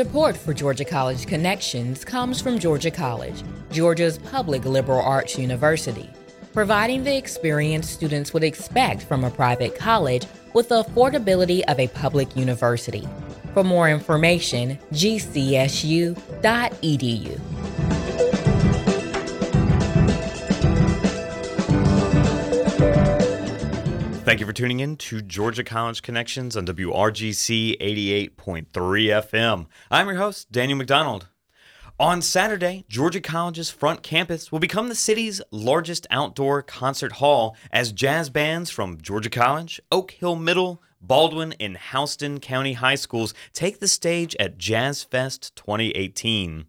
Support for Georgia College Connections comes from Georgia College, Georgia's public liberal arts university, providing the experience students would expect from a private college with the affordability of a public university. For more information, gcsu.edu. Thank you for tuning in to Georgia College Connections on WRGC 88.3 FM. I'm your host, Daniel McDonald. On Saturday, Georgia College's front campus will become the city's largest outdoor concert hall as jazz bands from Georgia College, Oak Hill Middle, Baldwin, and Houston County High Schools take the stage at Jazz Fest 2018.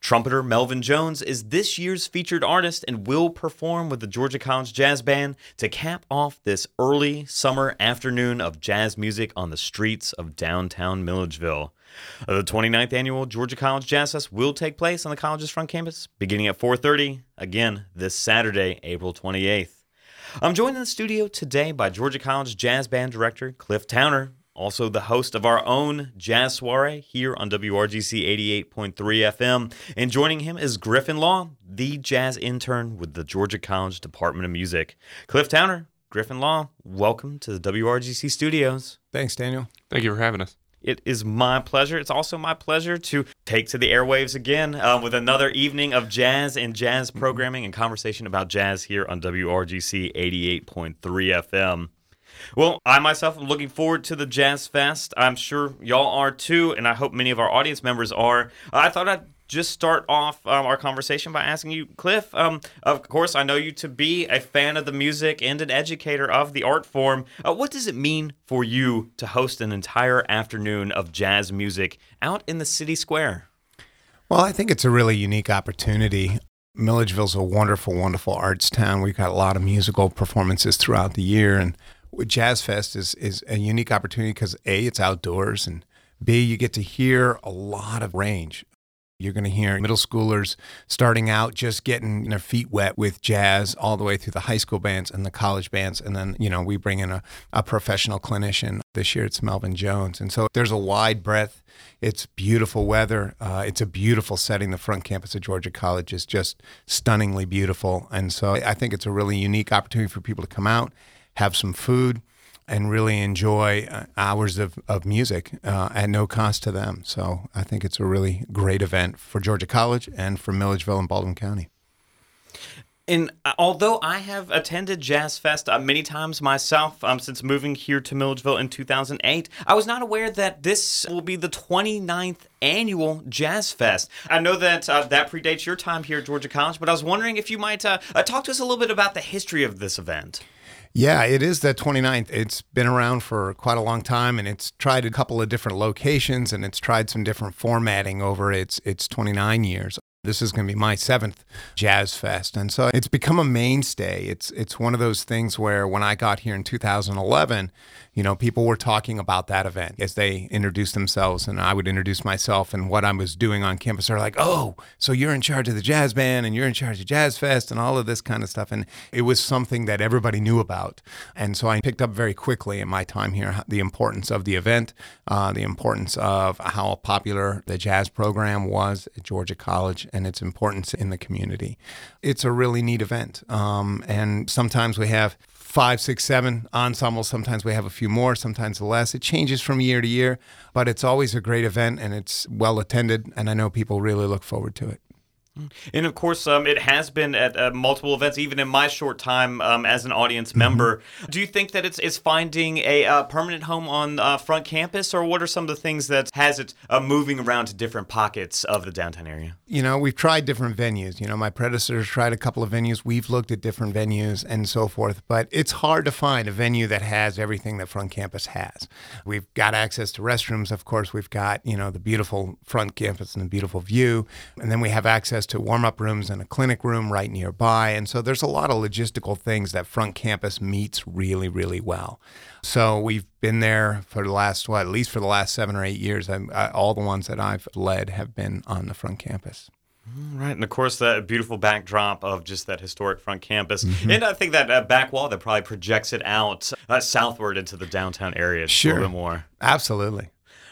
Trumpeter Melvin Jones is this year's featured artist and will perform with the Georgia College Jazz Band to cap off this early summer afternoon of jazz music on the streets of downtown Milledgeville. The 29th annual Georgia College Jazz Fest will take place on the college's front campus beginning at 4:30 again this Saturday, April 28th. I'm joined in the studio today by Georgia College Jazz Band Director Cliff Towner also the host of our own Jazz Soiree here on WRGC 88.3 FM. And joining him is Griffin Law, the jazz intern with the Georgia College Department of Music. Cliff Towner, Griffin Law, welcome to the WRGC studios. Thanks, Daniel. Thank you for having us. It is my pleasure. It's also my pleasure to take to the airwaves again uh, with another evening of jazz and jazz programming and conversation about jazz here on WRGC 88.3 FM. Well, I myself am looking forward to the Jazz Fest. I'm sure y'all are too, and I hope many of our audience members are. I thought I'd just start off um, our conversation by asking you, Cliff. Um, of course, I know you to be a fan of the music and an educator of the art form. Uh, what does it mean for you to host an entire afternoon of jazz music out in the city square? Well, I think it's a really unique opportunity. Milledgeville's a wonderful, wonderful arts town. We've got a lot of musical performances throughout the year, and Jazz Fest is is a unique opportunity because a it's outdoors and b you get to hear a lot of range. You're going to hear middle schoolers starting out just getting their feet wet with jazz all the way through the high school bands and the college bands. And then, you know, we bring in a, a professional clinician. This year it's Melvin Jones. And so there's a wide breadth. It's beautiful weather. Uh, it's a beautiful setting. The front campus of Georgia College is just stunningly beautiful. And so I think it's a really unique opportunity for people to come out have some food, and really enjoy uh, hours of, of music uh, at no cost to them. So I think it's a really great event for Georgia College and for Milledgeville and Baldwin County. And uh, although I have attended Jazz Fest uh, many times myself um, since moving here to Milledgeville in 2008, I was not aware that this will be the 29th annual Jazz Fest. I know that uh, that predates your time here at Georgia College, but I was wondering if you might uh, talk to us a little bit about the history of this event. Yeah, it is the 29th. It's been around for quite a long time and it's tried a couple of different locations and it's tried some different formatting over its its 29 years. This is going to be my seventh Jazz Fest, and so it's become a mainstay. It's it's one of those things where when I got here in 2011, you know, people were talking about that event as they introduced themselves, and I would introduce myself and what I was doing on campus. They're like, "Oh, so you're in charge of the jazz band, and you're in charge of Jazz Fest, and all of this kind of stuff." And it was something that everybody knew about, and so I picked up very quickly in my time here the importance of the event, uh, the importance of how popular the jazz program was at Georgia College and its importance in the community. It's a really neat event. Um, and sometimes we have five, six, seven ensembles. Sometimes we have a few more, sometimes less. It changes from year to year, but it's always a great event and it's well attended. And I know people really look forward to it. And of course, um, it has been at uh, multiple events, even in my short time um, as an audience mm-hmm. member. Do you think that it's, it's finding a uh, permanent home on uh, front campus, or what are some of the things that has it uh, moving around to different pockets of the downtown area? You know, we've tried different venues. You know, my predecessors tried a couple of venues. We've looked at different venues and so forth, but it's hard to find a venue that has everything that front campus has. We've got access to restrooms, of course. We've got you know the beautiful front campus and the beautiful view, and then we have access access to warm up rooms and a clinic room right nearby. And so there's a lot of logistical things that front campus meets really, really well. So we've been there for the last, what, at least for the last seven or eight years. I, all the ones that I've led have been on the front campus. Right, and of course that beautiful backdrop of just that historic front campus, mm-hmm. and I think that uh, back wall that probably projects it out uh, southward into the downtown area sure. a little bit more. Absolutely.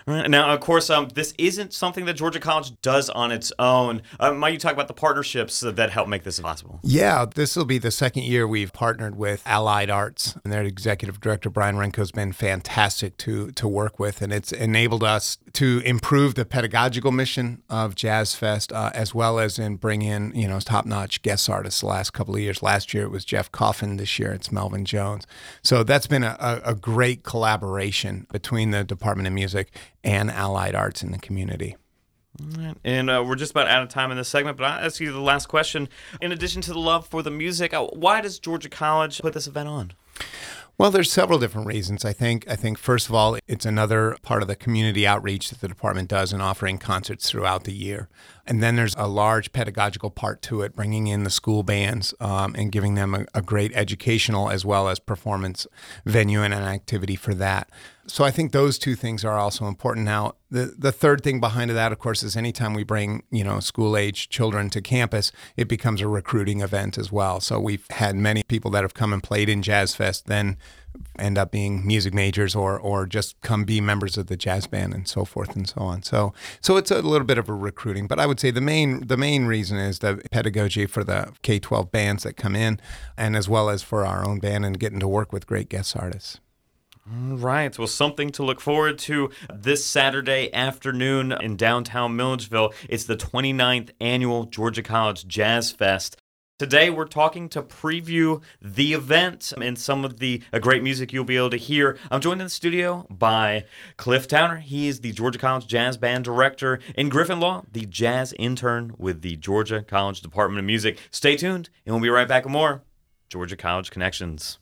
Right. Now, of course, um, this isn't something that Georgia College does on its own. Uh, might you talk about the partnerships that help make this possible? Yeah, this will be the second year we've partnered with Allied Arts, and their executive director Brian Renko has been fantastic to to work with, and it's enabled us to improve the pedagogical mission of Jazz Fest, uh, as well as in bring in you know top notch guest artists. The last couple of years, last year it was Jeff Coffin. This year it's Melvin Jones. So that's been a, a great collaboration between the Department of Music and allied arts in the community. And uh, we're just about out of time in this segment, but I'll ask you the last question. In addition to the love for the music, uh, why does Georgia College put this event on? Well, there's several different reasons. I think. I think first of all, it's another part of the community outreach that the department does in offering concerts throughout the year. And then there's a large pedagogical part to it, bringing in the school bands um, and giving them a, a, great educational as well as performance venue and an activity for that. So I think those two things are also important. Now, the the third thing behind that, of course, is anytime we bring you know school age children to campus, it becomes a recruiting event as well. So we've had many people that have come and played in Jazz Fest, then end up being music majors or or just come be members of the jazz band and so forth and so on. So so it's a little bit of a recruiting, but I would say the main the main reason is the pedagogy for the K-12 bands that come in and as well as for our own band and getting to work with great guest artists. All right. Well, something to look forward to this Saturday afternoon in downtown Milledgeville. It's the 29th annual Georgia College Jazz Fest. Today, we're talking to preview the event and some of the uh, great music you'll be able to hear. I'm joined in the studio by Cliff Towner. He is the Georgia College Jazz Band Director, and Griffin Law, the jazz intern with the Georgia College Department of Music. Stay tuned, and we'll be right back with more Georgia College Connections.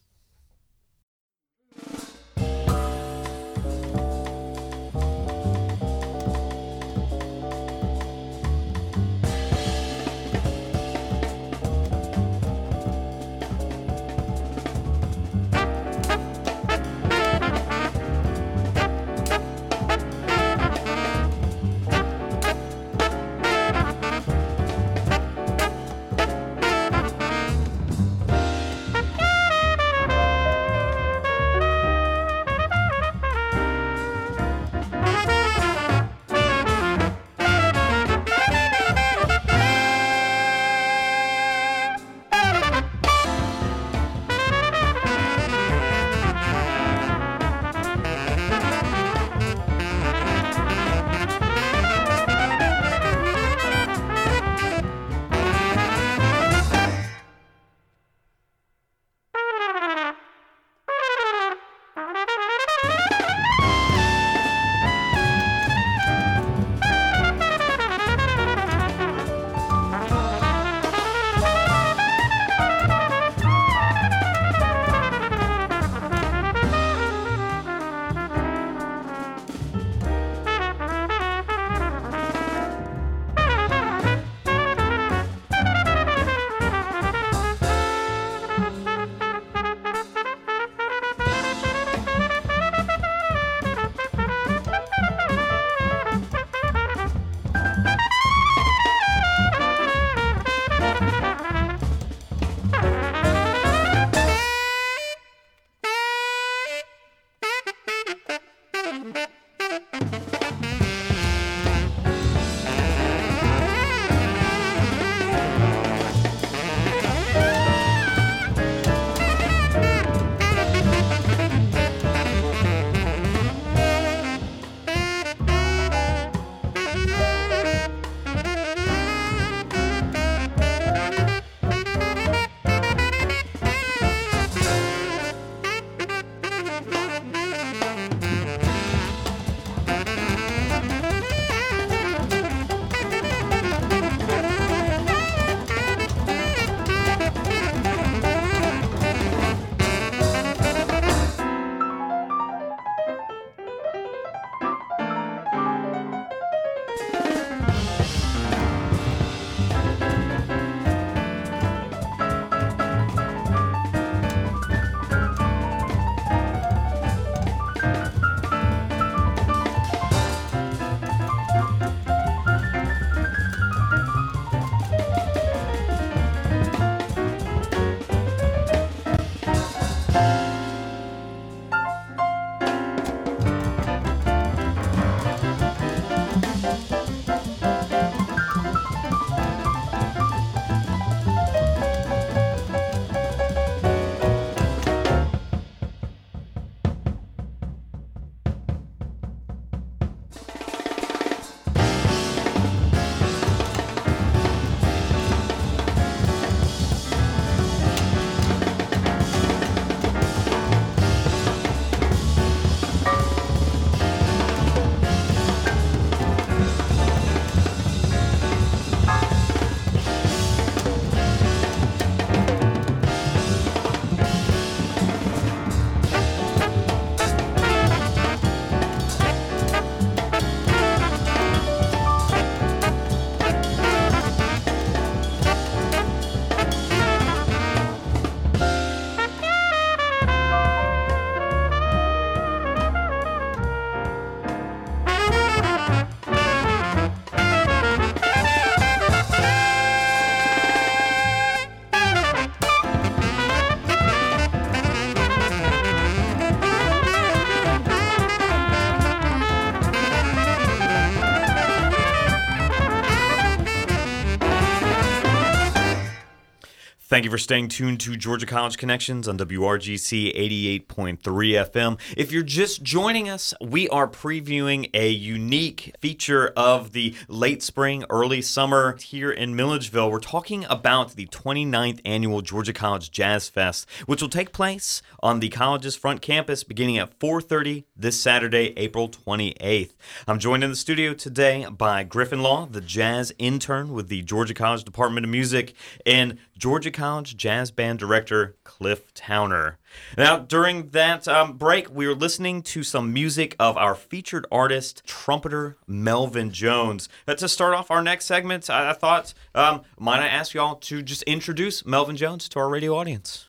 Thank you for staying tuned to Georgia College Connections on WRGC 88.3 FM. If you're just joining us, we are previewing a unique feature of the late spring, early summer here in Milledgeville. We're talking about the 29th annual Georgia College Jazz Fest, which will take place on the college's front campus beginning at 4:30 this Saturday, April 28th. I'm joined in the studio today by Griffin Law, the jazz intern with the Georgia College Department of Music, and Georgia College Jazz Band Director Cliff Towner. Now, during that um, break, we were listening to some music of our featured artist, trumpeter Melvin Jones. Uh, to start off our next segment, I, I thought, um, might I ask y'all to just introduce Melvin Jones to our radio audience?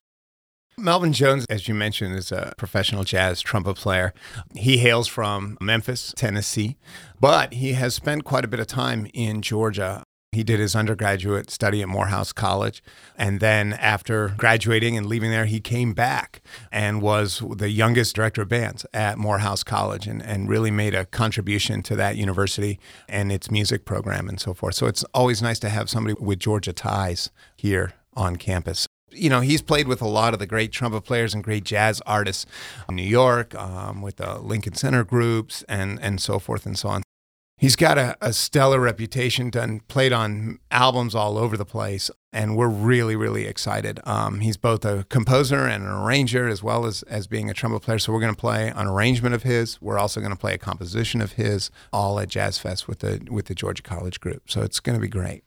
Melvin Jones, as you mentioned, is a professional jazz trumpet player. He hails from Memphis, Tennessee, but he has spent quite a bit of time in Georgia. He did his undergraduate study at Morehouse College. And then after graduating and leaving there, he came back and was the youngest director of bands at Morehouse College and, and really made a contribution to that university and its music program and so forth. So it's always nice to have somebody with Georgia ties here on campus you know, he's played with a lot of the great trumpet players and great jazz artists in New York, um, with the Lincoln Center groups and, and so forth and so on. He's got a, a stellar reputation, done played on albums all over the place, and we're really, really excited. Um, he's both a composer and an arranger, as well as as being a trumpet player. So we're going to play an arrangement of his. We're also going to play a composition of his, all at Jazz Fest with the with the Georgia College group. So it's going to be great.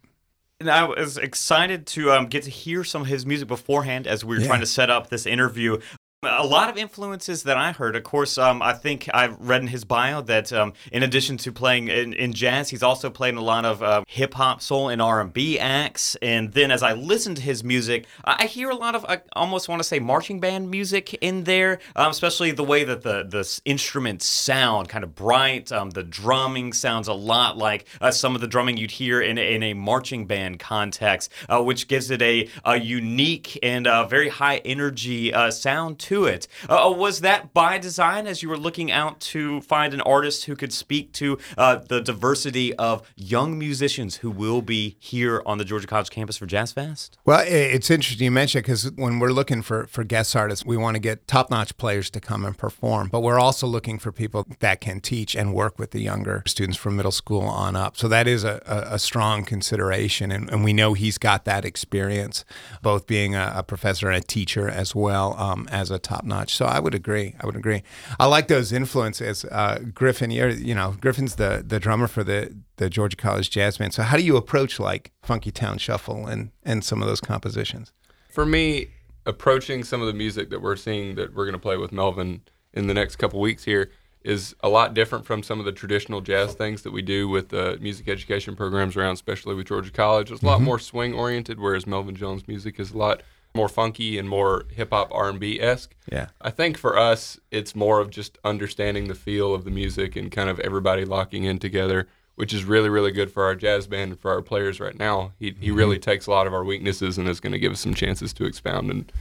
And I was excited to um, get to hear some of his music beforehand as we were yeah. trying to set up this interview. A lot of influences that I heard. Of course, um, I think I've read in his bio that um, in addition to playing in, in, jazz, he's also played a lot of uh, hip hop, soul, and R and B acts. And then as I listen to his music, I hear a lot of I almost want to say marching band music in there, um, especially the way that the the instruments sound, kind of bright. Um, the drumming sounds a lot like uh, some of the drumming you'd hear in in a marching band context, uh, which gives it a, a unique and uh, very high energy uh, sound to it. Uh, uh, was that by design as you were looking out to find an artist who could speak to uh, the diversity of young musicians who will be here on the Georgia College campus for Jazz Fest? Well, it's interesting you mention it because when we're looking for, for guest artists, we want to get top notch players to come and perform, but we're also looking for people that can teach and work with the younger students from middle school on up. So that is a, a, a strong consideration. And, and, we know he's got that experience, both being a, a professor and a teacher as well um, as a a top notch. So I would agree. I would agree. I like those influences. Uh, Griffin, you're, you know, Griffin's the the drummer for the the Georgia College Jazz Band. So how do you approach like Funky Town Shuffle and and some of those compositions? For me, approaching some of the music that we're seeing that we're going to play with Melvin in the next couple weeks here is a lot different from some of the traditional jazz things that we do with the music education programs around, especially with Georgia College. It's a lot mm-hmm. more swing oriented, whereas Melvin Jones' music is a lot more funky and more hip hop R and B esque. Yeah. I think for us, it's more of just understanding the feel of the music and kind of everybody locking in together, which is really really good for our jazz band and for our players right now. He he mm-hmm. really takes a lot of our weaknesses and is going to give us some chances to expound and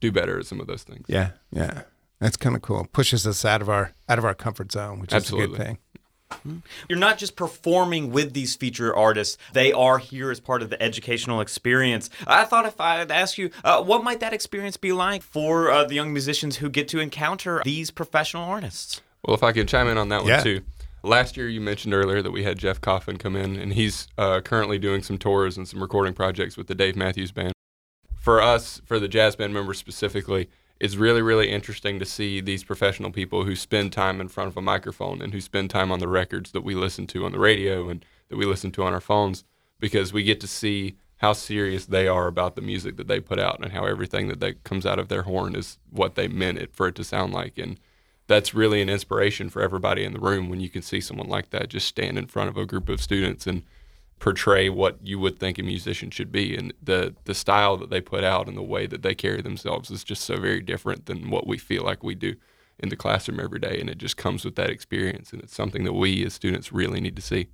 do better at some of those things. Yeah, yeah. That's kind of cool. Pushes us out of our out of our comfort zone, which Absolutely. is a good thing. You're not just performing with these featured artists, they are here as part of the educational experience. I thought if I'd ask you, uh, what might that experience be like for uh, the young musicians who get to encounter these professional artists? Well, if I could chime in on that one yeah. too. Last year, you mentioned earlier that we had Jeff Coffin come in, and he's uh, currently doing some tours and some recording projects with the Dave Matthews Band. For us, for the jazz band members specifically, it's really, really interesting to see these professional people who spend time in front of a microphone and who spend time on the records that we listen to on the radio and that we listen to on our phones because we get to see how serious they are about the music that they put out and how everything that, that comes out of their horn is what they meant it for it to sound like. And that's really an inspiration for everybody in the room when you can see someone like that just stand in front of a group of students and – portray what you would think a musician should be. And the the style that they put out and the way that they carry themselves is just so very different than what we feel like we do in the classroom every day. And it just comes with that experience. And it's something that we as students really need to see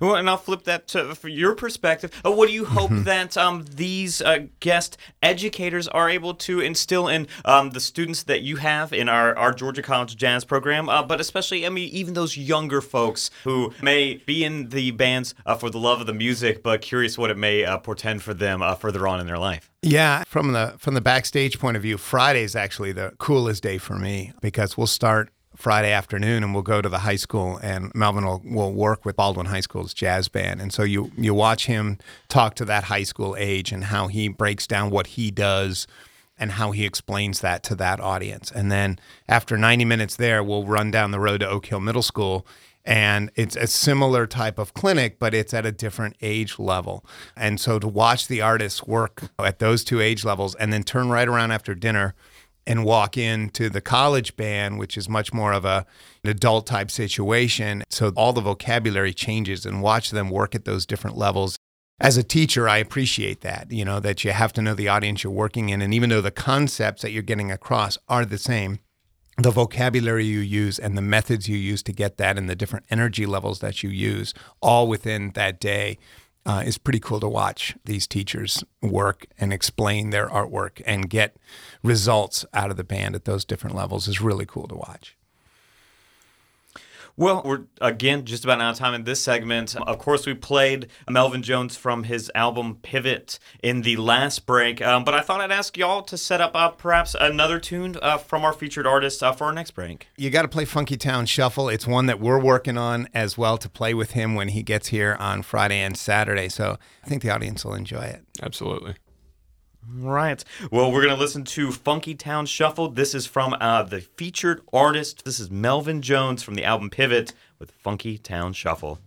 Well, and I'll flip that to for your perspective. Uh, what do you hope mm-hmm. that um, these uh, guest educators are able to instill in um, the students that you have in our, our Georgia College Jazz program, uh, but especially, I mean, even those younger folks who may be in the bands uh, for the love of the music, but curious what it may uh, portend for them uh, further on in their life? Yeah, from the from the backstage point of view, Friday is actually the coolest day for me because we'll start Friday afternoon and we'll go to the high school and Melvin will, will work with Baldwin High School's jazz band. And so you you watch him talk to that high school age and how he breaks down what he does and how he explains that to that audience. And then after 90 minutes there, we'll run down the road to Oak Hill Middle School and it's a similar type of clinic, but it's at a different age level. And so to watch the artists work at those two age levels and then turn right around after dinner and walk into the college band, which is much more of a, an adult type situation. So all the vocabulary changes and watch them work at those different levels. As a teacher, I appreciate that, you know, that you have to know the audience you're working in. And even though the concepts that you're getting across are the same, the vocabulary you use and the methods you use to get that and the different energy levels that you use all within that day uh, is pretty cool to watch these teachers work and explain their artwork and get results out of the band at those different levels is really cool to watch. Well, we're again just about out of time in this segment. Of course, we played Melvin Jones from his album Pivot in the last break, um, but I thought I'd ask y'all to set up uh, perhaps another tune uh, from our featured artist uh, for our next break. You got to play Funky Town Shuffle. It's one that we're working on as well to play with him when he gets here on Friday and Saturday. So I think the audience will enjoy it. Absolutely. Right. Well, we're going to listen to Funky Town Shuffle. This is from uh, the featured artist. This is Melvin Jones from the album Pivot with Funky Town Shuffle.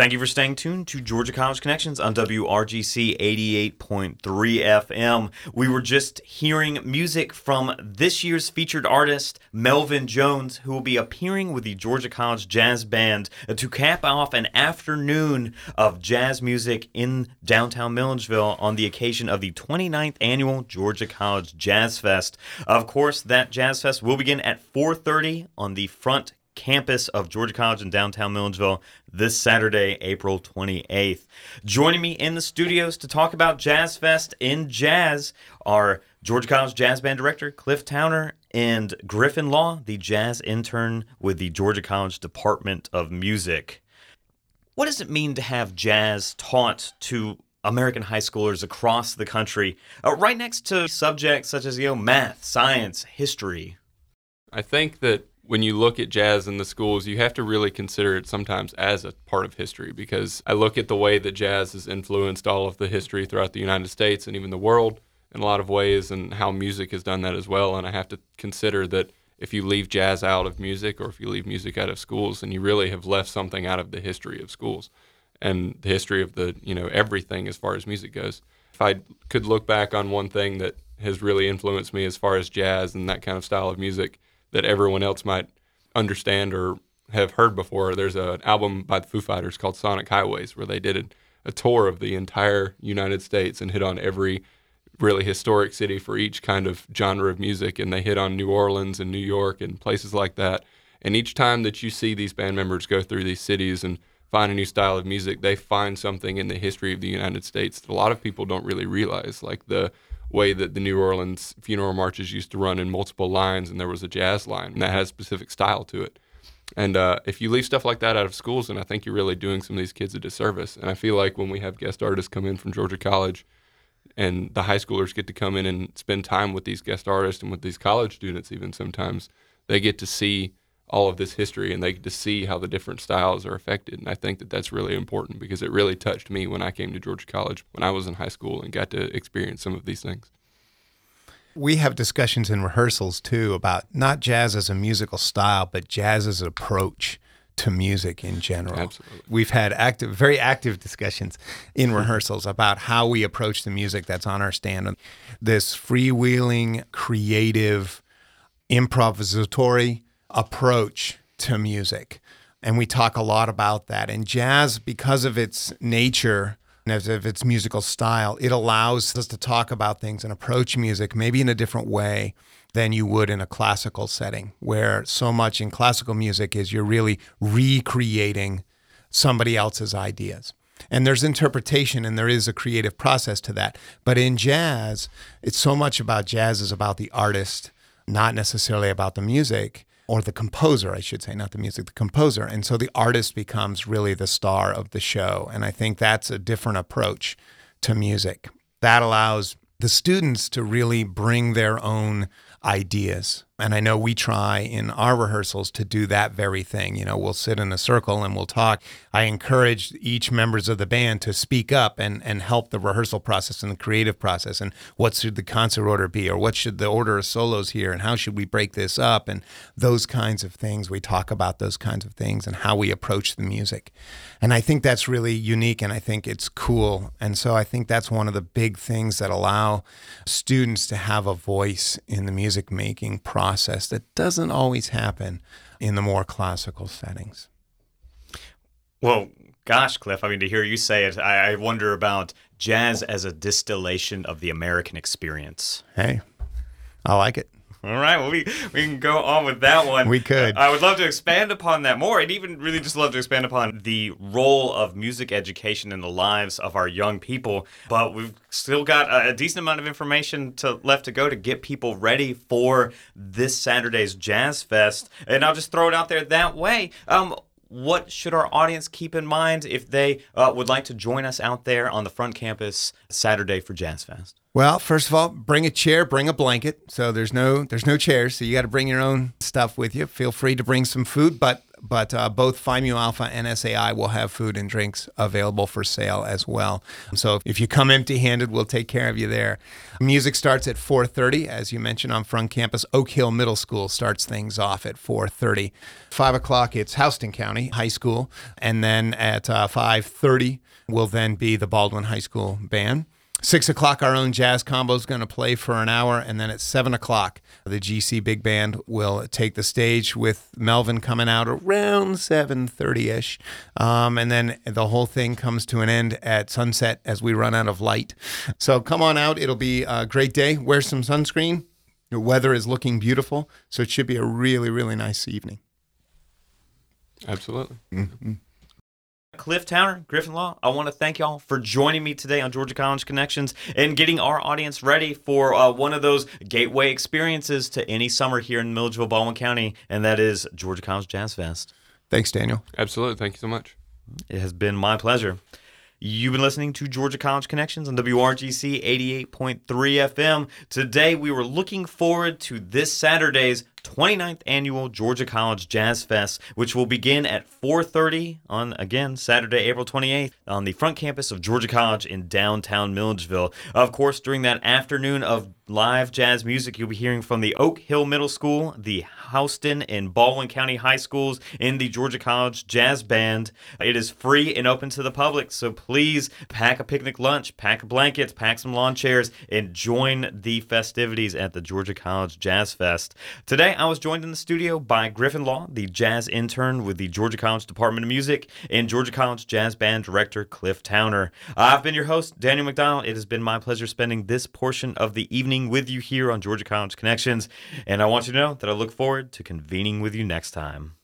Thank you for staying tuned to Georgia College Connections on WRGC 88.3 FM. We were just hearing music from this year's featured artist, Melvin Jones, who will be appearing with the Georgia College Jazz Band to cap off an afternoon of jazz music in downtown Milledgeville on the occasion of the 29th annual Georgia College Jazz Fest. Of course, that Jazz Fest will begin at 4:30 on the front campus of Georgia College in downtown Milledgeville this Saturday, April 28th. Joining me in the studios to talk about Jazz Fest in Jazz are Georgia College Jazz Band Director Cliff Towner and Griffin Law, the jazz intern with the Georgia College Department of Music. What does it mean to have jazz taught to American high schoolers across the country, uh, right next to subjects such as you know math, science, history? I think that when you look at jazz in the schools, you have to really consider it sometimes as a part of history because I look at the way that jazz has influenced all of the history throughout the United States and even the world in a lot of ways, and how music has done that as well. And I have to consider that if you leave jazz out of music or if you leave music out of schools, then you really have left something out of the history of schools and the history of the, you know, everything as far as music goes. If I could look back on one thing that has really influenced me as far as jazz and that kind of style of music, that everyone else might understand or have heard before. There's an album by the Foo Fighters called Sonic Highways where they did a, a tour of the entire United States and hit on every really historic city for each kind of genre of music. And they hit on New Orleans and New York and places like that. And each time that you see these band members go through these cities and find a new style of music, they find something in the history of the United States that a lot of people don't really realize, like the way that the New Orleans funeral marches used to run in multiple lines, and there was a jazz line and that has specific style to it. And uh, if you leave stuff like that out of schools, then I think you're really doing some of these kids a disservice. And I feel like when we have guest artists come in from Georgia College, and the high schoolers get to come in and spend time with these guest artists and with these college students, even sometimes they get to see all of this history and they get to see how the different styles are affected. And I think that that's really important because it really touched me when I came to Georgia College when I was in high school and got to experience some of these things. We have discussions in rehearsals too about not jazz as a musical style, but jazz as an approach to music in general. Absolutely. We've had active, very active discussions in rehearsals about how we approach the music that's on our stand. This freewheeling, creative, improvisatory approach to music. And we talk a lot about that. And jazz, because of its nature and as of its musical style, it allows us to talk about things and approach music maybe in a different way than you would in a classical setting, where so much in classical music is you're really recreating somebody else's ideas. And there's interpretation and there is a creative process to that. But in jazz, it's so much about jazz is about the artist, not necessarily about the music or the composer, I should say, not the music, the composer. And so the artist becomes really the star of the show. And I think that's a different approach to music. That allows the students to really bring their own ideas. And I know we try in our rehearsals to do that very thing. You know, we'll sit in a circle and we'll talk. I encourage each members of the band to speak up and, and help the rehearsal process and the creative process. And what should the concert order be? Or what should the order of solos here? And how should we break this up? And those kinds of things. We talk about those kinds of things and how we approach the music. And I think that's really unique and I think it's cool. And so I think that's one of the big things that allow students to have a voice in the music making process that doesn't always happen in the more classical settings. Well, gosh, Cliff, I mean, to hear you say it, I, I wonder about jazz as a distillation of the American experience. Hey, I like it. All right, well, we, we can go on with that one. We could. I would love to expand upon that more and even really just love to expand upon the role of music education in the lives of our young people. But we've still got a, a decent amount of information to left to go to get people ready for this Saturday's Jazz Fest. And I'll just throw it out there that way. Um, what should our audience keep in mind if they uh, would like to join us out there on the front campus Saturday for Jazz Fest? Well, first of all, bring a chair, bring a blanket. So there's no there's no chairs, so you got to bring your own stuff with you. Feel free to bring some food, but but uh, both Phi Mu Alpha and SAI will have food and drinks available for sale as well. So if you come empty-handed, we'll take care of you there. Music starts at 4:30, as you mentioned on front campus. Oak Hill Middle School starts things off at 4:30. Five o'clock, it's Houston County High School, and then at uh, 5:30 will then be the Baldwin High School band. Six o'clock, our own jazz combo is going to play for an hour, and then at seven o'clock, the GC Big Band will take the stage with Melvin coming out around seven thirty ish, um, and then the whole thing comes to an end at sunset as we run out of light. So come on out; it'll be a great day. Wear some sunscreen. The weather is looking beautiful, so it should be a really, really nice evening. Absolutely. Mm-hmm. Cliff Towner, Griffin Law, I want to thank y'all for joining me today on Georgia College Connections and getting our audience ready for uh, one of those gateway experiences to any summer here in Milledgeville, Baldwin County, and that is Georgia College Jazz Fest. Thanks, Daniel. Absolutely. Thank you so much. It has been my pleasure. You've been listening to Georgia College Connections on WRGC 88.3 FM. Today, we were looking forward to this Saturday's 29th annual Georgia College Jazz Fest, which will begin at 4:30 on again Saturday, April 28th, on the front campus of Georgia College in downtown Milledgeville. Of course, during that afternoon of live jazz music, you'll be hearing from the Oak Hill Middle School, the Houston and Baldwin County High Schools, and the Georgia College Jazz Band. It is free and open to the public, so please pack a picnic lunch, pack blankets, pack some lawn chairs, and join the festivities at the Georgia College Jazz Fest. Today, I was joined in the studio by Griffin Law, the jazz intern with the Georgia College Department of Music, and Georgia College Jazz Band director Cliff Towner. I've been your host, Daniel McDonald. It has been my pleasure spending this portion of the evening with you here on Georgia College Connections, and I want you to know that I look forward to convening with you next time.